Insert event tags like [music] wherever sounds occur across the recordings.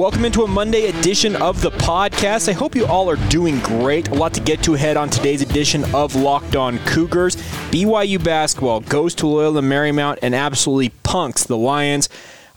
Welcome into a Monday edition of the podcast. I hope you all are doing great. A lot to get to ahead on today's edition of Locked On Cougars. BYU basketball goes to Loyola Marymount and absolutely punks the Lions.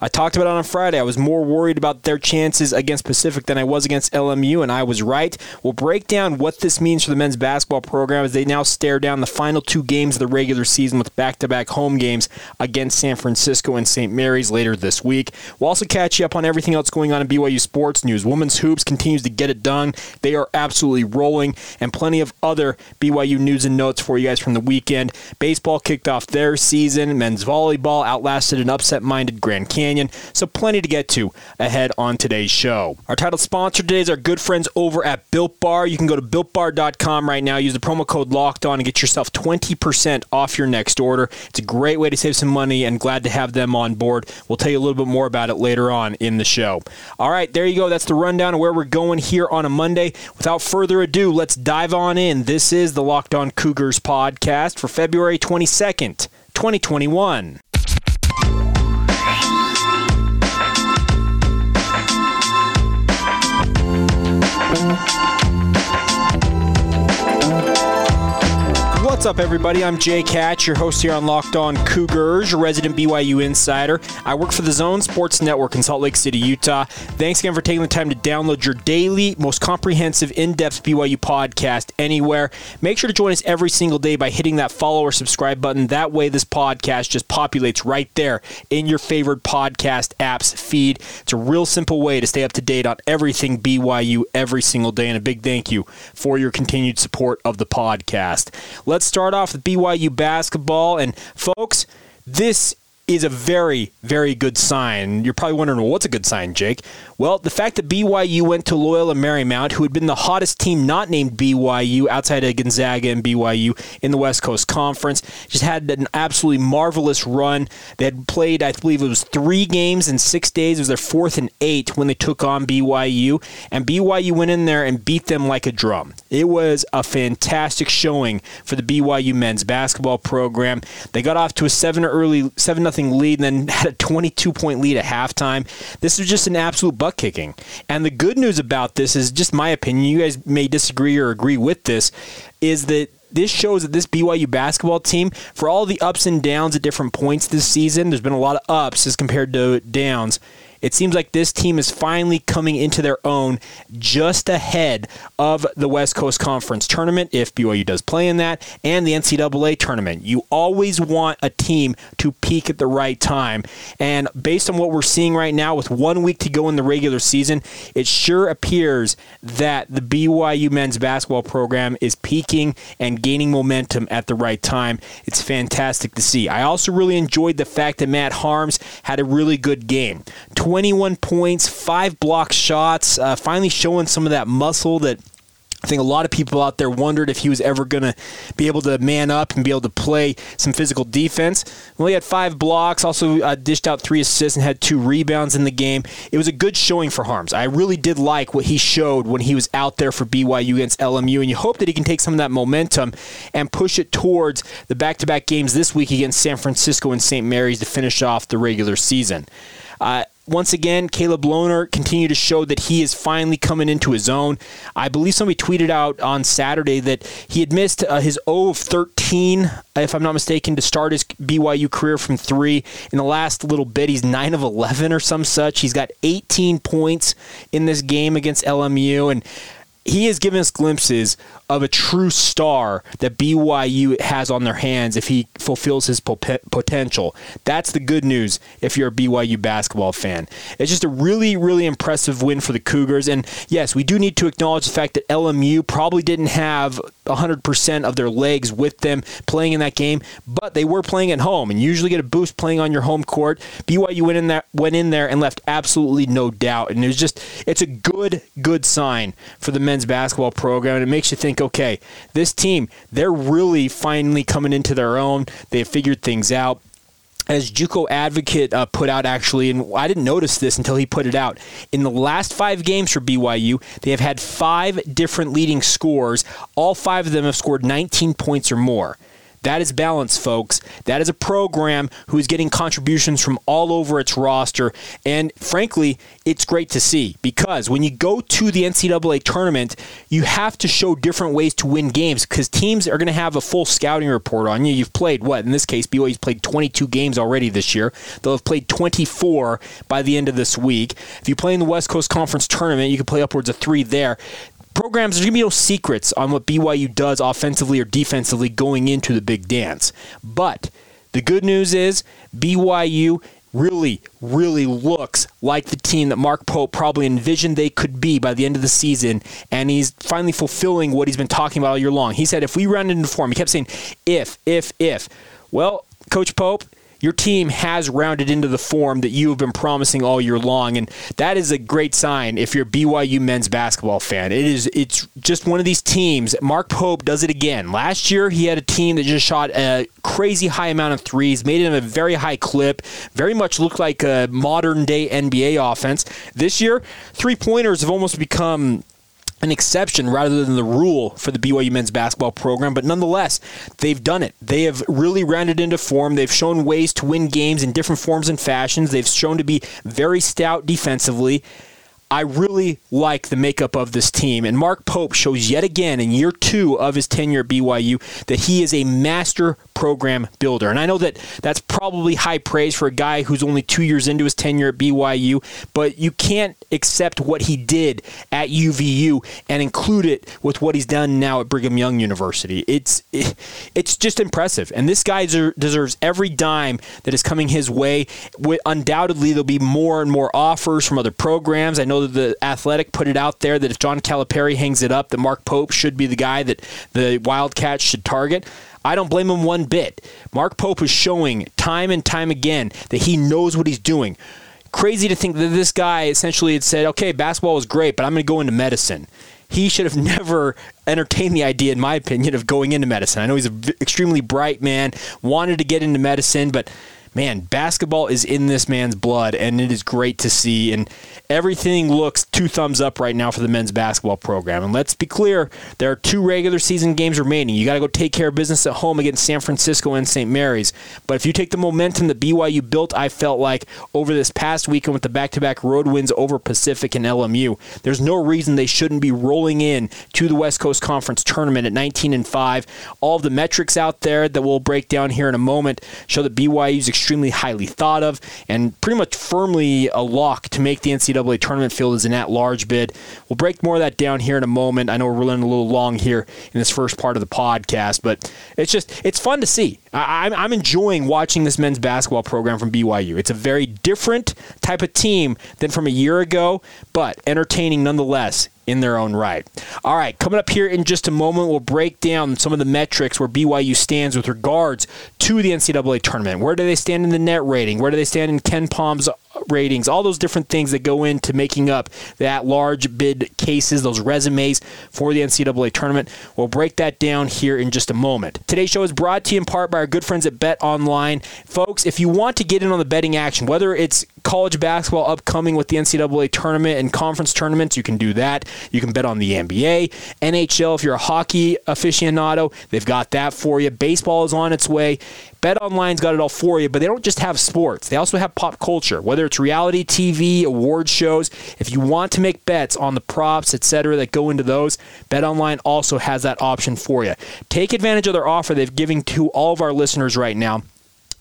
I talked about it on Friday. I was more worried about their chances against Pacific than I was against LMU, and I was right. We'll break down what this means for the men's basketball program as they now stare down the final two games of the regular season with back to back home games against San Francisco and St. Mary's later this week. We'll also catch you up on everything else going on in BYU sports news. Women's Hoops continues to get it done. They are absolutely rolling, and plenty of other BYU news and notes for you guys from the weekend. Baseball kicked off their season. Men's volleyball outlasted an upset minded Grand Canyon. Canyon. So plenty to get to ahead on today's show. Our title sponsor today is our good friends over at Built Bar. You can go to builtbar.com right now, use the promo code Locked On, and get yourself 20% off your next order. It's a great way to save some money, and glad to have them on board. We'll tell you a little bit more about it later on in the show. All right, there you go. That's the rundown of where we're going here on a Monday. Without further ado, let's dive on in. This is the Locked On Cougars podcast for February 22nd, 2021. Up, everybody? I'm Jake Hatch, your host here on Locked On Cougars, your resident BYU insider. I work for the Zone Sports Network in Salt Lake City, Utah. Thanks again for taking the time to download your daily, most comprehensive, in depth BYU podcast anywhere. Make sure to join us every single day by hitting that follow or subscribe button. That way, this podcast just populates right there in your favorite podcast app's feed. It's a real simple way to stay up to date on everything BYU every single day. And a big thank you for your continued support of the podcast. Let's start off with BYU basketball. And folks, this is a very, very good sign. You're probably wondering, well, what's a good sign, Jake? Well, the fact that BYU went to Loyola Marymount, who had been the hottest team not named BYU outside of Gonzaga and BYU in the West Coast Conference, just had an absolutely marvelous run. They had played, I believe it was three games in six days. It was their fourth and eight when they took on BYU, and BYU went in there and beat them like a drum. It was a fantastic showing for the BYU men's basketball program. They got off to a seven early seven lead and then [laughs] had a 22 point lead at halftime. This was just an absolute butt kicking. And the good news about this is just my opinion. You guys may disagree or agree with this. Is that this shows that this BYU basketball team, for all the ups and downs at different points this season, there's been a lot of ups as compared to downs. It seems like this team is finally coming into their own just ahead of the West Coast Conference tournament, if BYU does play in that, and the NCAA tournament. You always want a team to peak at the right time. And based on what we're seeing right now, with one week to go in the regular season, it sure appears that the BYU men's basketball program is peaking and gaining momentum at the right time. It's fantastic to see. I also really enjoyed the fact that Matt Haarms had a really good game. 21 points, five block shots, uh, finally showing some of that muscle that I think a lot of people out there wondered if he was ever going to be able to man up and be able to play some physical defense. Well, he had five blocks, also uh, dished out three assists, and had two rebounds in the game. It was a good showing for Haarms. I really did like what he showed when he was out there for BYU against LMU, and you hope that he can take some of that momentum and push it towards the back to back games this week against San Francisco and St. Mary's to finish off the regular season. Uh, once again, Caleb Lohner continued to show that he is finally coming into his own. I believe somebody tweeted out on Saturday that he had missed uh, his 0 of 13, if I'm not mistaken, to start his BYU career from three. In the last little bit, he's 9 of 11 or some such. He's got 18 points in this game against LMU. And he has given us glimpses of a true star that BYU has on their hands if he fulfills his potential. That's the good news if you're a BYU basketball fan. It's just a really, really impressive win for the Cougars. And yes, we do need to acknowledge the fact that LMU probably didn't have 100% of their legs with them playing in that game, but they were playing at home and you usually get a boost playing on your home court. BYU went in there, went in there and left absolutely no doubt. And it was just, it's a good, good sign for the men men's basketball program, and it makes you think, okay, this team, they're really finally coming into their own. They've figured things out as JUCO Advocate uh, put out actually, and I didn't notice this until he put it out. In the last five games for BYU, they have had five different leading scores. All five of them have scored 19 points or more. That is balance, folks. That is a program who is getting contributions from all over its roster. And frankly, it's great to see because when you go to the NCAA tournament, you have to show different ways to win games because teams are going to have a full scouting report on you. You've played, what, in this case, BYU's played 22 games already this year. They'll have played 24 by the end of this week. If you play in the West Coast Conference tournament, you can play upwards of three there programs, there's going to be no secrets on what BYU does offensively or defensively going into the big dance. But the good news is BYU really, really looks like the team that Mark Pope probably envisioned they could be by the end of the season, and he's finally fulfilling what he's been talking about all year long. He said, if we run into form, he kept saying, if, if, if. Well, Coach Pope, your team has rounded into the form that you have been promising all year long, and that is a great sign if you're a BYU men's basketball fan. It is it's just one of these teams. Mark Pope does it again. Last year he had a team that just shot a crazy high amount of threes, made it in a very high clip, very much looked like a modern day NBA offense. This year, three pointers have almost become an exception rather than the rule for the BYU men's basketball program, but nonetheless, they've done it. They have really rounded into form. They've shown ways to win games in different forms and fashions. They've shown to be very stout defensively. I really like the makeup of this team. And Mark Pope shows yet again in year two of his tenure at BYU that he is a master program builder. And I know that that's probably high praise for a guy who's only two years into his tenure at BYU, but you can't accept what he did at UVU and include it with what he's done now at Brigham Young University. It's it, it's just impressive. And this guy deserves every dime that is coming his way. Undoubtedly, there'll be more and more offers from other programs. I know that the Athletic put it out there that if John Calipari hangs it up, that Mark Pope should be the guy that the Wildcats should target. I don't blame him one bit. Mark Pope is showing time and time again that he knows what he's doing. Crazy to think that this guy essentially had said, okay, basketball is great, but I'm going to go into medicine. He should have [laughs] never entertained the idea, in my opinion, of going into medicine. I know he's an extremely bright man, wanted to get into medicine, but man, basketball is in this man's blood, and it is great to see. And everything looks two thumbs up right now for the men's basketball program. And let's be clear, there are two regular season games remaining. You got to go take care of business at home against San Francisco and St. Mary's. But if you take the momentum that BYU built, I felt like over this past weekend with the back-to-back road wins over Pacific and LMU, there's no reason they shouldn't be rolling in to the West Coast Conference tournament at 19 and 5. All of the metrics out there that we'll break down here in a moment show that BYU's highly thought of and pretty much firmly a lock to make the NCAA tournament field as an at large bid. We'll break more of that down here in a moment. I know we're running a little long here in this first part of the podcast, but it's just, it's fun to see. I, I'm enjoying watching this men's basketball program from BYU. It's a very different type of team than from a year ago, but entertaining nonetheless in their own right. All right, coming up here in just a moment, we'll break down some of the metrics where BYU stands with regards to the NCAA tournament. Where do they stand in the net rating? Where do they stand in KenPom's ratings, all those different things that go into making up that large bid cases, those resumes for the NCAA tournament. We'll break that down here in just a moment. Today's show is brought to you in part by our good friends at Bet Online. Folks, if you want to get in on the betting action, whether it's college basketball upcoming with the NCAA tournament and conference tournaments, you can do that. You can bet on the NBA, NHL, if you're a hockey aficionado, they've got that for you. Baseball is on its way. Bet Online's got it all for you, but they don't just have sports. They also have pop culture, whether it's reality TV, award shows. If you want to make bets on the props, etc., that go into those, Bet Online also has that option for you. Take advantage of their offer they've given to all of our listeners right now.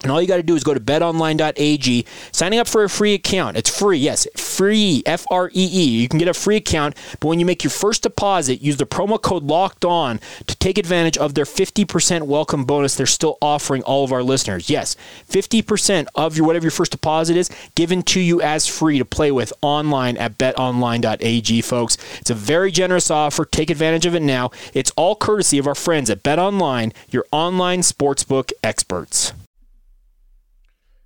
And all you got to do is go to betonline.ag, signing up for a free account. It's free, yes, free, F R E E. You can get a free account, but when you make your first deposit, use the promo code locked on to take advantage of their 50% welcome bonus they're still offering all of our listeners. Yes, 50% of your whatever your first deposit is given to you as free to play with online at betonline.ag, folks. It's a very generous offer. Take advantage of it now. It's all courtesy of our friends at BetOnline, your online sportsbook experts.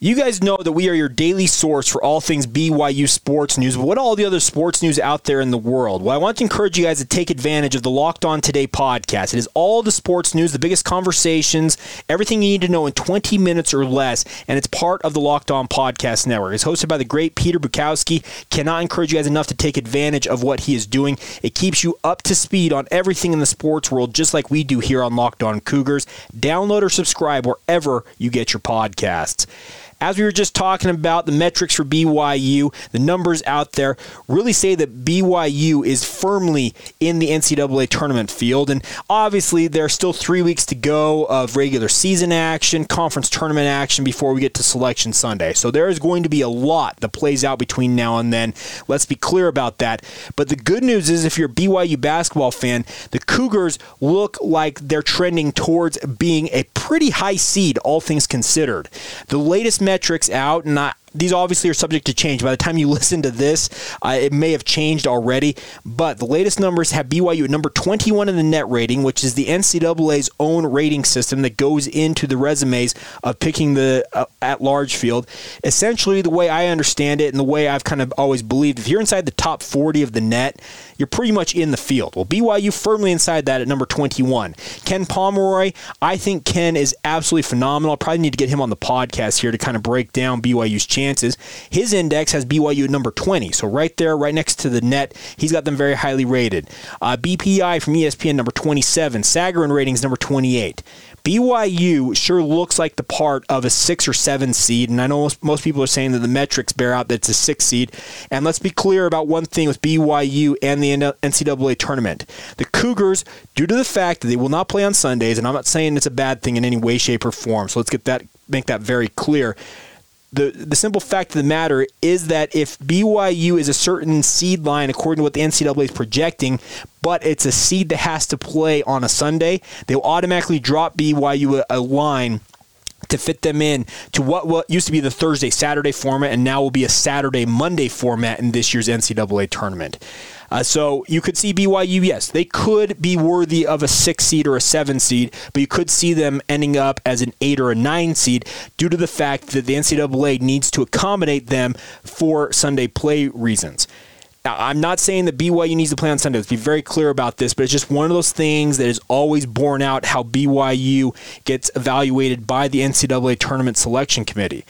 You guys know that we are your daily source for all things BYU sports news, but what all the other sports news out there in the world? Well, I want to encourage you guys to take advantage of the Locked On Today podcast. It is all the sports news, the biggest conversations, everything you need to know in 20 minutes or less, and it's part of the Locked On Podcast Network. It's hosted by the great Peter Bukowski. Cannot encourage you guys enough to take advantage of what he is doing. It keeps you up to speed on everything in the sports world, just like we do here on Locked On Cougars. Download or subscribe wherever you get your podcasts. As we were just talking about, the metrics for BYU, the numbers out there really say that BYU is firmly in the NCAA tournament field. And obviously, there are still three weeks to go of regular season action, conference tournament action before we get to Selection Sunday. So there is going to be a lot that plays out between now and then. Let's be clear about that. But the good news is, if you're a BYU basketball fan, the Cougars look like they're trending towards being a pretty high seed, all things considered. The latest metrics out, and I, these obviously are subject to change. By the time you [laughs] listen to this, uh, it may have changed already. But the latest numbers have BYU at number 21 in the net rating, which is the NCAA's own rating system that goes into the resumes of picking the uh, at large field. Essentially, the way I understand it and the way I've kind of always believed, if you're inside the top 40 of the net, you're pretty much in the field. Well, BYU firmly inside that at number 21. Ken Pomeroy, I think Ken is absolutely phenomenal. I probably need to get him on the podcast here to kind of break down BYU's chances. His index has BYU at number 20, so right there, right next to the net, he's got them very highly rated. Uh, BPI from ESPN, number 27. Sagarin ratings, number 28. BYU sure looks like the part of a six or seven seed, and I know most, people are saying that the metrics bear out that it's a six seed. And let's be clear about one thing with BYU and the NCAA tournament. The Cougars, due to the fact that they will not play on Sundays, and I'm not saying it's a bad thing in any way, shape, or form, so let's get that make that very clear the the simple fact of the matter is that if BYU is a certain seed line according to what the NCAA is projecting, but it's a seed that has to play on a Sunday, they'll automatically drop BYU a, a line to fit them in to what, used to be the Thursday Saturday format and now will be a Saturday Monday format in this year's NCAA tournament. Uh, so you could see BYU, yes, they could be worthy of a six seed or a seven seed, but you could see them ending up as an eight or a nine seed due to the fact that the NCAA needs to accommodate them for Sunday play reasons. Now, I'm not saying that BYU needs to play on Sunday. Let's be very clear about this, but it's just one of those things that is always borne out how BYU gets evaluated by the NCAA Tournament Selection Committee.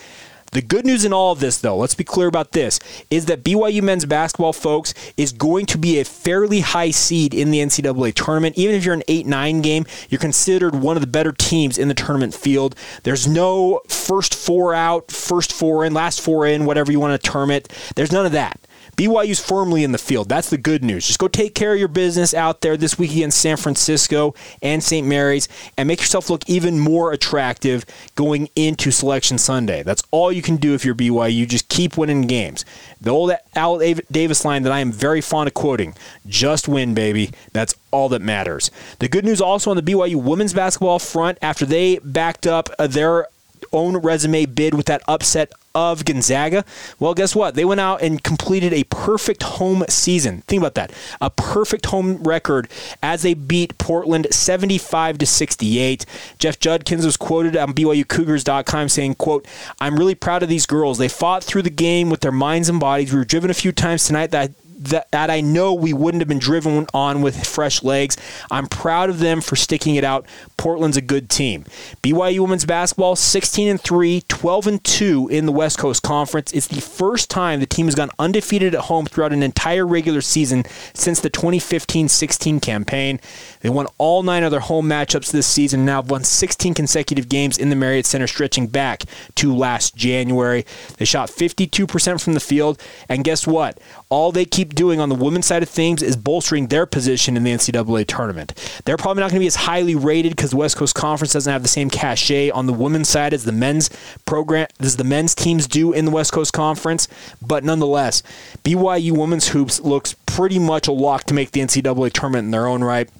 The good news in all of this, though, let's be clear about this, is that BYU men's basketball, folks, is going to be a fairly high seed in the NCAA tournament. Even if you're an 8 9 game, you're considered one of the better teams in the tournament field. There's no first four out, first four in, last four in, whatever you want to term it. There's none of that. BYU's firmly in the field. That's the good news. Just go take care of your business out there this week against San Francisco and St. Mary's and make yourself look even more attractive going into Selection Sunday. That's all you can do if you're BYU. Just keep winning games. The old Al Davis line that I am very fond of quoting just win, baby. That's all that matters. The good news also on the BYU women's basketball front after they backed up uh, their own resume bid with that upset of Gonzaga. Well, guess what? They went out and completed a perfect home season. Think about that. A perfect home record as they beat Portland 75 to 68. Jeff Judkins was quoted on BYUCougars.com saying, quote, I'm really proud of these girls. They fought through the game with their minds and bodies. We were driven a few times tonight that that, that I know we wouldn't have been driven on with fresh legs. I'm proud of them for sticking it out. Portland's a good team. BYU women's basketball 16 and 3, 12 and 2 in the West Coast Conference. It's the first time the team has gone undefeated at home throughout an entire regular season since the 2015-16 campaign. They won all 9 of their home matchups this season. Now have won 16 consecutive games in the Marriott Center stretching back to last January. They shot 52% from the field and guess what? All they keep doing on the women's side of things is bolstering their position in the NCAA tournament. They're probably not going to be as highly rated because the West Coast Conference doesn't have the same cachet on the women's side as the men's program as the men's teams do in the West Coast Conference. But nonetheless, BYU women's hoops looks pretty much a lock to make the NCAA tournament in their own right.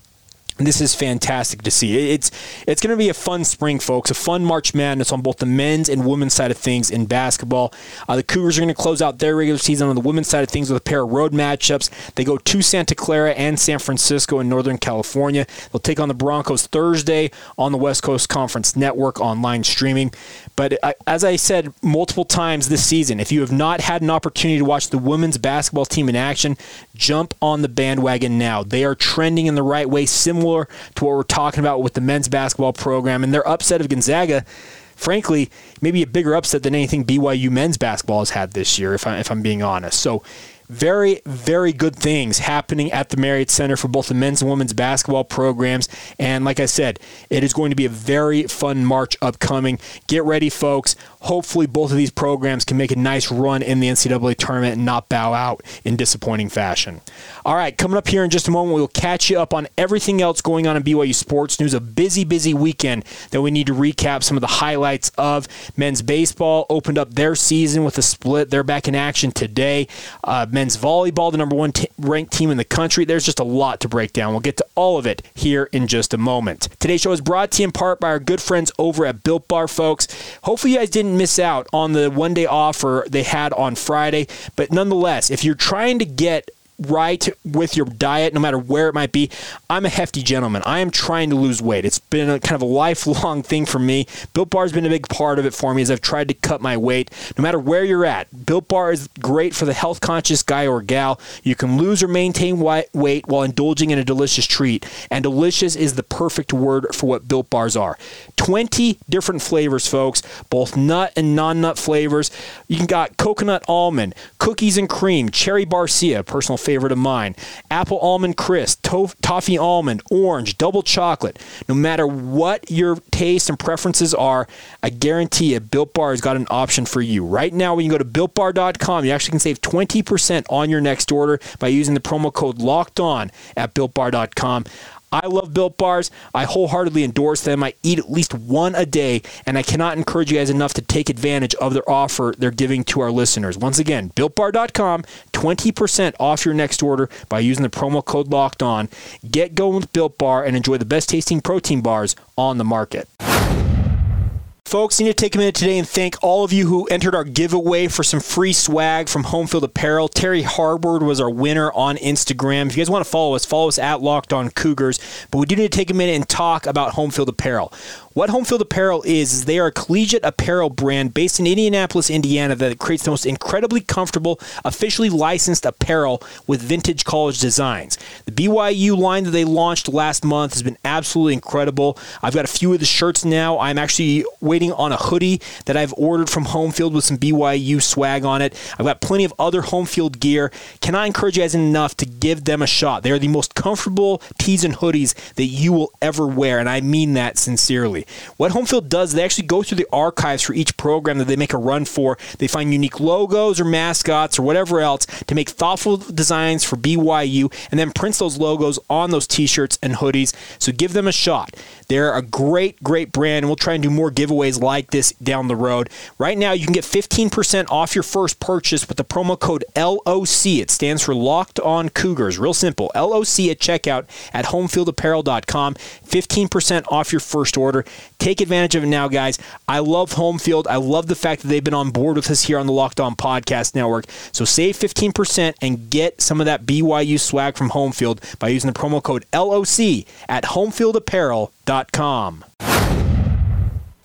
This is fantastic to see. It's it's going to be a fun spring, folks. A fun March Madness on both the men's and women's side of things in basketball. Uh, the Cougars are going to close out their regular season on the women's side of things with a pair of road matchups. They go to Santa Clara and San Francisco in Northern California. They'll take on the Broncos Thursday on the West Coast Conference Network online streaming. But uh, as I said multiple times this season, if you have not had an opportunity to watch the women's basketball team in action, jump on the bandwagon now. They are trending in the right way, similar to what we're talking about with the men's basketball program. And their upset of Gonzaga frankly, maybe a bigger upset than anything BYU men's basketball has had this year, if, I, if I'm being honest. So very, very good things happening at the Marriott Center for both the men's and women's basketball programs. And like I said, it is going to be a very fun March upcoming. Get ready, folks. Hopefully, both of these programs can make a nice run in the NCAA tournament and not bow out in disappointing fashion. All right, coming up here in just a moment, we'll catch you up on everything else going on in BYU sports news. A busy, busy weekend that we need to recap some of the highlights of men's baseball. Opened up their season with a split. They're back in action today. Uh, men's volleyball, the number one t- ranked team in the country. There's just a lot to break down. We'll get to all of it here in just a moment. Today's show is brought to you in part by our good friends over at Built Bar, folks. Hopefully, you guys didn't miss out on the one day offer they had on Friday, but nonetheless, if you're trying to get right with your diet, no matter where it might be. I'm a hefty gentleman. I am trying to lose weight. It's been a kind of a lifelong thing for me. Built Bar has been a big part of it for me as I've tried to cut my weight. No matter where you're at, Built Bar is great for the health conscious guy or gal. You can lose or maintain weight while indulging in a delicious treat. And delicious is the perfect word for what Built Bars are. 20 different flavors, folks, both nut and non nut flavors. You can got coconut almond, cookies and cream, cherry barcia, personal favorite of mine. Apple almond crisp, toffee almond, orange, double chocolate. No matter what your taste and preferences are, I guarantee you, Built Bar has got an option for you. Right now, when you go to builtbar.com, you actually can save 20% on your next order by using the promo code locked on at builtbar.com. I love Built Bars. I wholeheartedly endorse them. I eat at least one a day, and I cannot encourage you guys enough to take advantage of their offer they're giving to our listeners. Once again, BuiltBar.com, 20% off your next order by using the promo code Locked On. Get going with Built Bar and enjoy the best tasting protein bars on the market. Folks, I need to take a minute today and thank all of you who entered our giveaway for some free swag from Homefield Apparel. Terry Harbord was our winner on Instagram. If you guys want to follow us, follow us at Locked On Cougars. But we do need to take a minute and talk about Homefield Apparel. What Homefield Apparel is, is they are a collegiate apparel brand based in Indianapolis, Indiana that creates the most incredibly comfortable, officially licensed apparel with vintage college designs. The BYU line that they launched last month has been absolutely incredible. I've got a few of the shirts now. I'm actually waiting on a hoodie that I've ordered from Homefield with some BYU swag on it. I've got plenty of other Homefield gear. Cannot encourage you guys enough to give them a shot. They are the most comfortable tees and hoodies that you will ever wear, and I mean that sincerely. What Homefield does, they actually go through the archives for each program that they make a run for. They find unique logos or mascots or whatever else to make thoughtful designs for BYU and then prints those logos on those t shirts and hoodies. So give them a shot. They're a great, great brand, and we'll try and do more giveaways like this down the road. Right now, you can get 15% off your first purchase with the promo code LOC. It stands for Locked On Cougars. Real simple. LOC at checkout at homefieldapparel.com. 15% off your first order. Take advantage of it now, guys. I love home field. I love the fact that they've been on board with us here on the Locked On Podcast Network. So save 15% and get some of that BYU swag from home field by using the promo code LOC at homefieldapparel.com.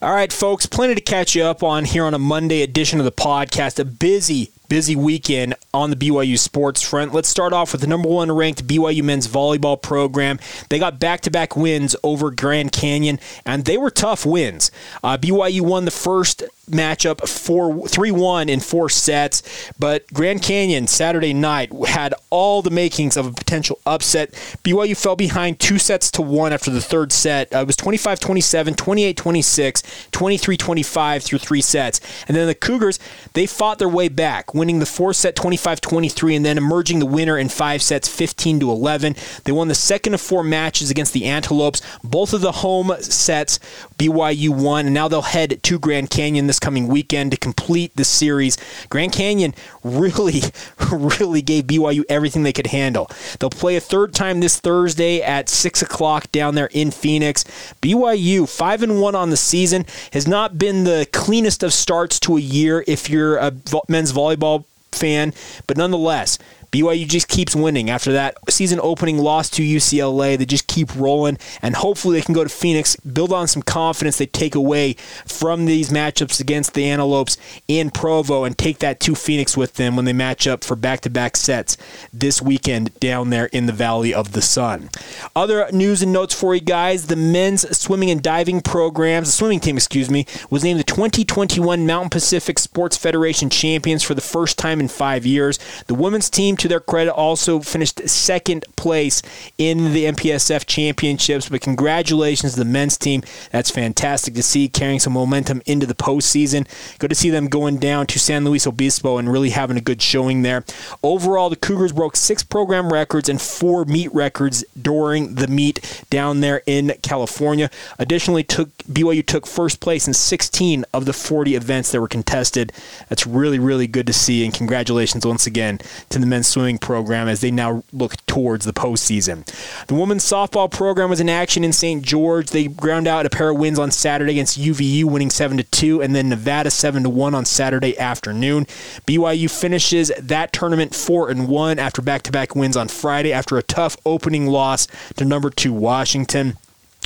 All right, folks, plenty to catch you up on here on a Monday edition of the podcast. A busy, busy weekend on the BYU sports front. Let's start off with the number one ranked BYU men's volleyball program. They got back to back wins over Grand Canyon, and they were tough wins. Uh, BYU won the first matchup four three one in four sets. But Grand Canyon Saturday night had all the makings of a potential upset. BYU fell behind two sets to one after the third set. Uh, it was 25-27, 28-26, 23-25 through three sets. And then the Cougars, they fought their way back, winning the four set 25-23 and then emerging the winner in five sets 15 to 11. They won the second of four matches against the Antelopes. Both of the home sets BYU won and now they'll head to Grand Canyon this coming weekend to complete the series. Grand Canyon [laughs] really, really gave BYU everything they could handle. They'll play a third time this Thursday at 6 o'clock down there in Phoenix. BYU, 5 and 1 on the season, has not been the cleanest of starts to a year if you're a men's volleyball fan, but nonetheless, BYU just keeps winning after that season opening loss to UCLA. They just keep rolling, and hopefully they can go to Phoenix, build on some confidence they take away from these matchups against the Antelopes in Provo, and take that to Phoenix with them when they match up for back to back sets this weekend down there in the Valley of the Sun. Other news and notes for you guys the men's swimming and diving programs, the swimming team, excuse me, was named the 2021 Mountain Pacific Sports Federation champions for the first time in five years. The women's team, to their credit, also finished second place in the MPSF championships. But congratulations to the men's team. That's fantastic to see, carrying some momentum into the postseason. Good to see them going down to San Luis Obispo and really having a good showing there. Overall, the Cougars broke six program records and four meet records during the meet down there in California. Additionally, took BYU took first place in 16 of the 40 events that were contested. That's really, really good to see, and congratulations once again to the men's swimming program as they now look towards the postseason. The women's softball program was in action in St. George. They ground out a pair of wins on Saturday against UVU, winning 7 to 2, and then Nevada 7 to 1 on Saturday afternoon. BYU finishes that tournament 4 and 1 after back to back wins on Friday after a tough opening loss to number 2 Washington.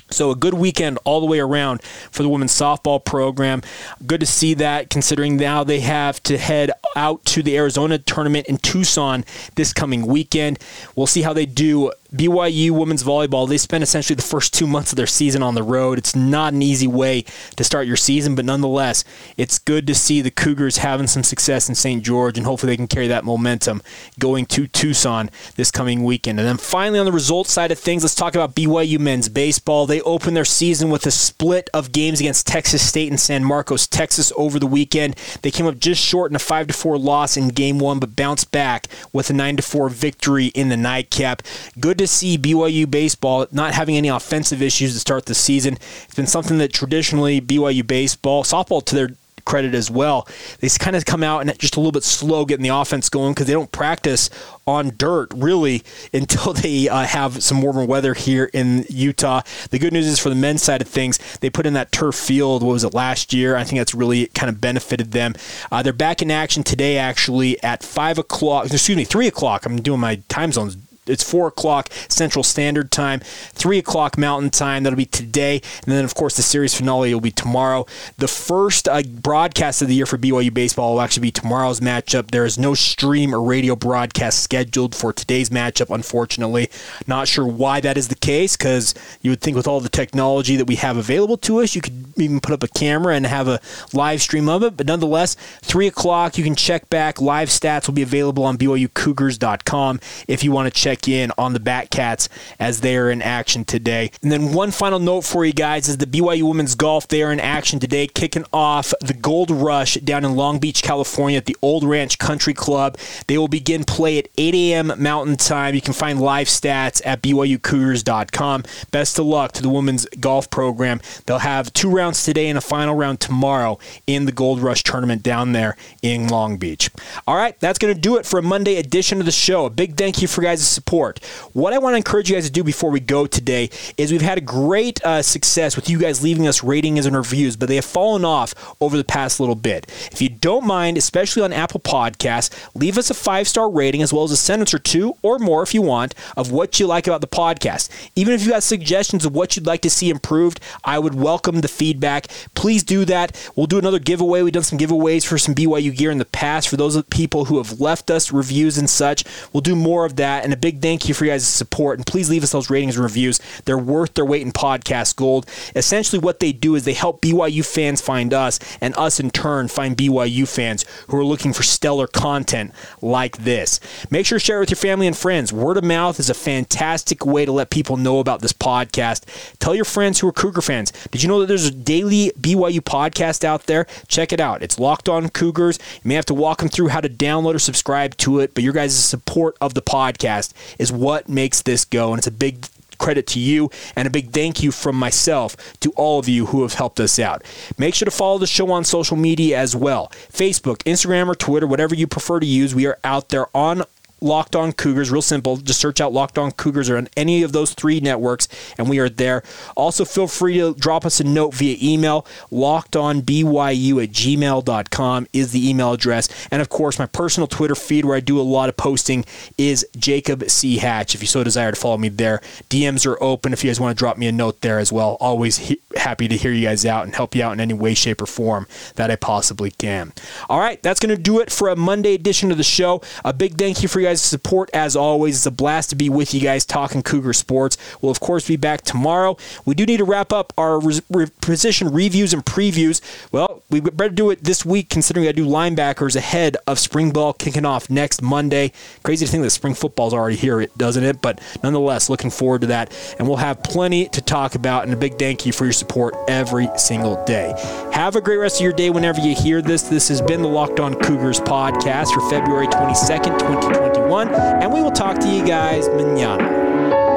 So a good weekend all the way around for the women's softball program. Good to see that considering now they have to head out to the Arizona tournament in Tucson this coming weekend. We'll see how they do BYU women's volleyball, they spend essentially the first two months of their season on the road. It's not an easy way to start your season, but nonetheless, it's good to see the Cougars having some success in St. George, and hopefully they can carry that momentum going to Tucson this coming weekend. And then finally, on the results side of things, let's talk about BYU men's baseball. They opened their season with a split of games against Texas State and San Marcos, Texas over the weekend. They came up just short in a 5 4 loss in game one, but bounced back with a 9 4 victory in the nightcap. Good to see BYU baseball not having any offensive issues to start the season. It's been something that traditionally BYU baseball, softball to their credit as well. They kind of come out and just a little bit slow getting the offense going because they don't practice on dirt really until they uh, have some warmer weather here in Utah. The good news is for the men's side of things, they put in that turf field. What was it last year? I think that's really kind of benefited them. Uh, they're back in action today, actually at five o'clock. Excuse me, three o'clock. I'm doing my time zones it's four o'clock Central Standard Time, three o'clock Mountain Time. That'll be today, and then of course the series finale will be tomorrow. The first uh, broadcast of the year for BYU baseball will actually be tomorrow's matchup. There is no stream or radio broadcast scheduled for today's matchup, unfortunately. Not sure why that is the case, because you would think with all the technology that we have available to us, you could even put up a camera and have a live stream of it. But nonetheless, three o'clock, you can check back. Live stats will be available on BYUCougars.com if you want to check check in on the Batcats as they are in action today. And then one final note for you guys is the BYU women's golf. They are in action today, kicking off the Gold Rush down in Long Beach, California at the Old Ranch Country Club. They will begin play at 8 a.m. Mountain Time. You can find live stats at BYUCougars.com. Best of luck to the women's golf program. They'll have two rounds today and a final round tomorrow in the Gold Rush tournament down there in Long Beach. All right, that's going to do it for a Monday edition of the show. A big thank you for guys' support support. What I want to encourage you guys to do before we go today is we've had a great uh, success with you guys leaving us ratings and reviews, but they have fallen off over the past little bit. If you don't mind, especially on Apple Podcasts, leave us a five star rating as well as a sentence or two or more if you want of what you like about the podcast. Even if you got suggestions of what you'd like to see improved, I would welcome the feedback. Please do that. We'll do another giveaway. We've done some giveaways for some BYU gear in the past for those people who have left us reviews and such. We'll do more of that. And a big thank you for you guys' support. And please leave us those ratings and reviews. They're worth their weight in podcast gold. Essentially, what they do is they help BYU fans find us, and us in turn find BYU fans who are looking for stellar content like this. Make sure to share it with your family and friends. Word of mouth is a fantastic way to let people know about this podcast. Tell your friends who are Cougar fans. Did you know that there's a daily BYU podcast out there? Check it out. It's Locked On Cougars. You may have to walk them through how to download or subscribe to it, but your guys' support of the podcast is what makes this go, and it's a big credit to you and a big thank you from myself to all of you who have helped us out. Make sure to follow the show on social media as well Facebook, Instagram, or Twitter, whatever you prefer to use. We are out there on Locked On Cougars. Real simple. Just search out Locked On Cougars or on any of those three networks, and we are there. Also, feel free to drop us a note via email. LockedOnBYU at gmail.com is the email address. And of course, my personal Twitter feed where I do a lot of posting is Jacob C. Hatch. If you so desire to follow me there, DMs are open if you guys want to drop me a note there as well. Always he- happy to hear you guys out and help you out in any way, shape, or form that I possibly can. All right, that's going to do it for a Monday edition of the show. A big thank you for you guys' support as always. It's a blast to be with you guys talking Cougar sports. We'll, of course, be back tomorrow. We do need to wrap up our re- re- position reviews and previews. Well, we better do it this week considering I do linebackers ahead of spring ball kicking off next Monday. Crazy to think that spring football's already here, doesn't it? But nonetheless, looking forward to that. And we'll have plenty to talk about. And a big thank you for your support every single day. Have a great rest of your day whenever you hear this. This has been the Locked On Cougars podcast for February 22nd, 2021. And we will talk to you guys manana.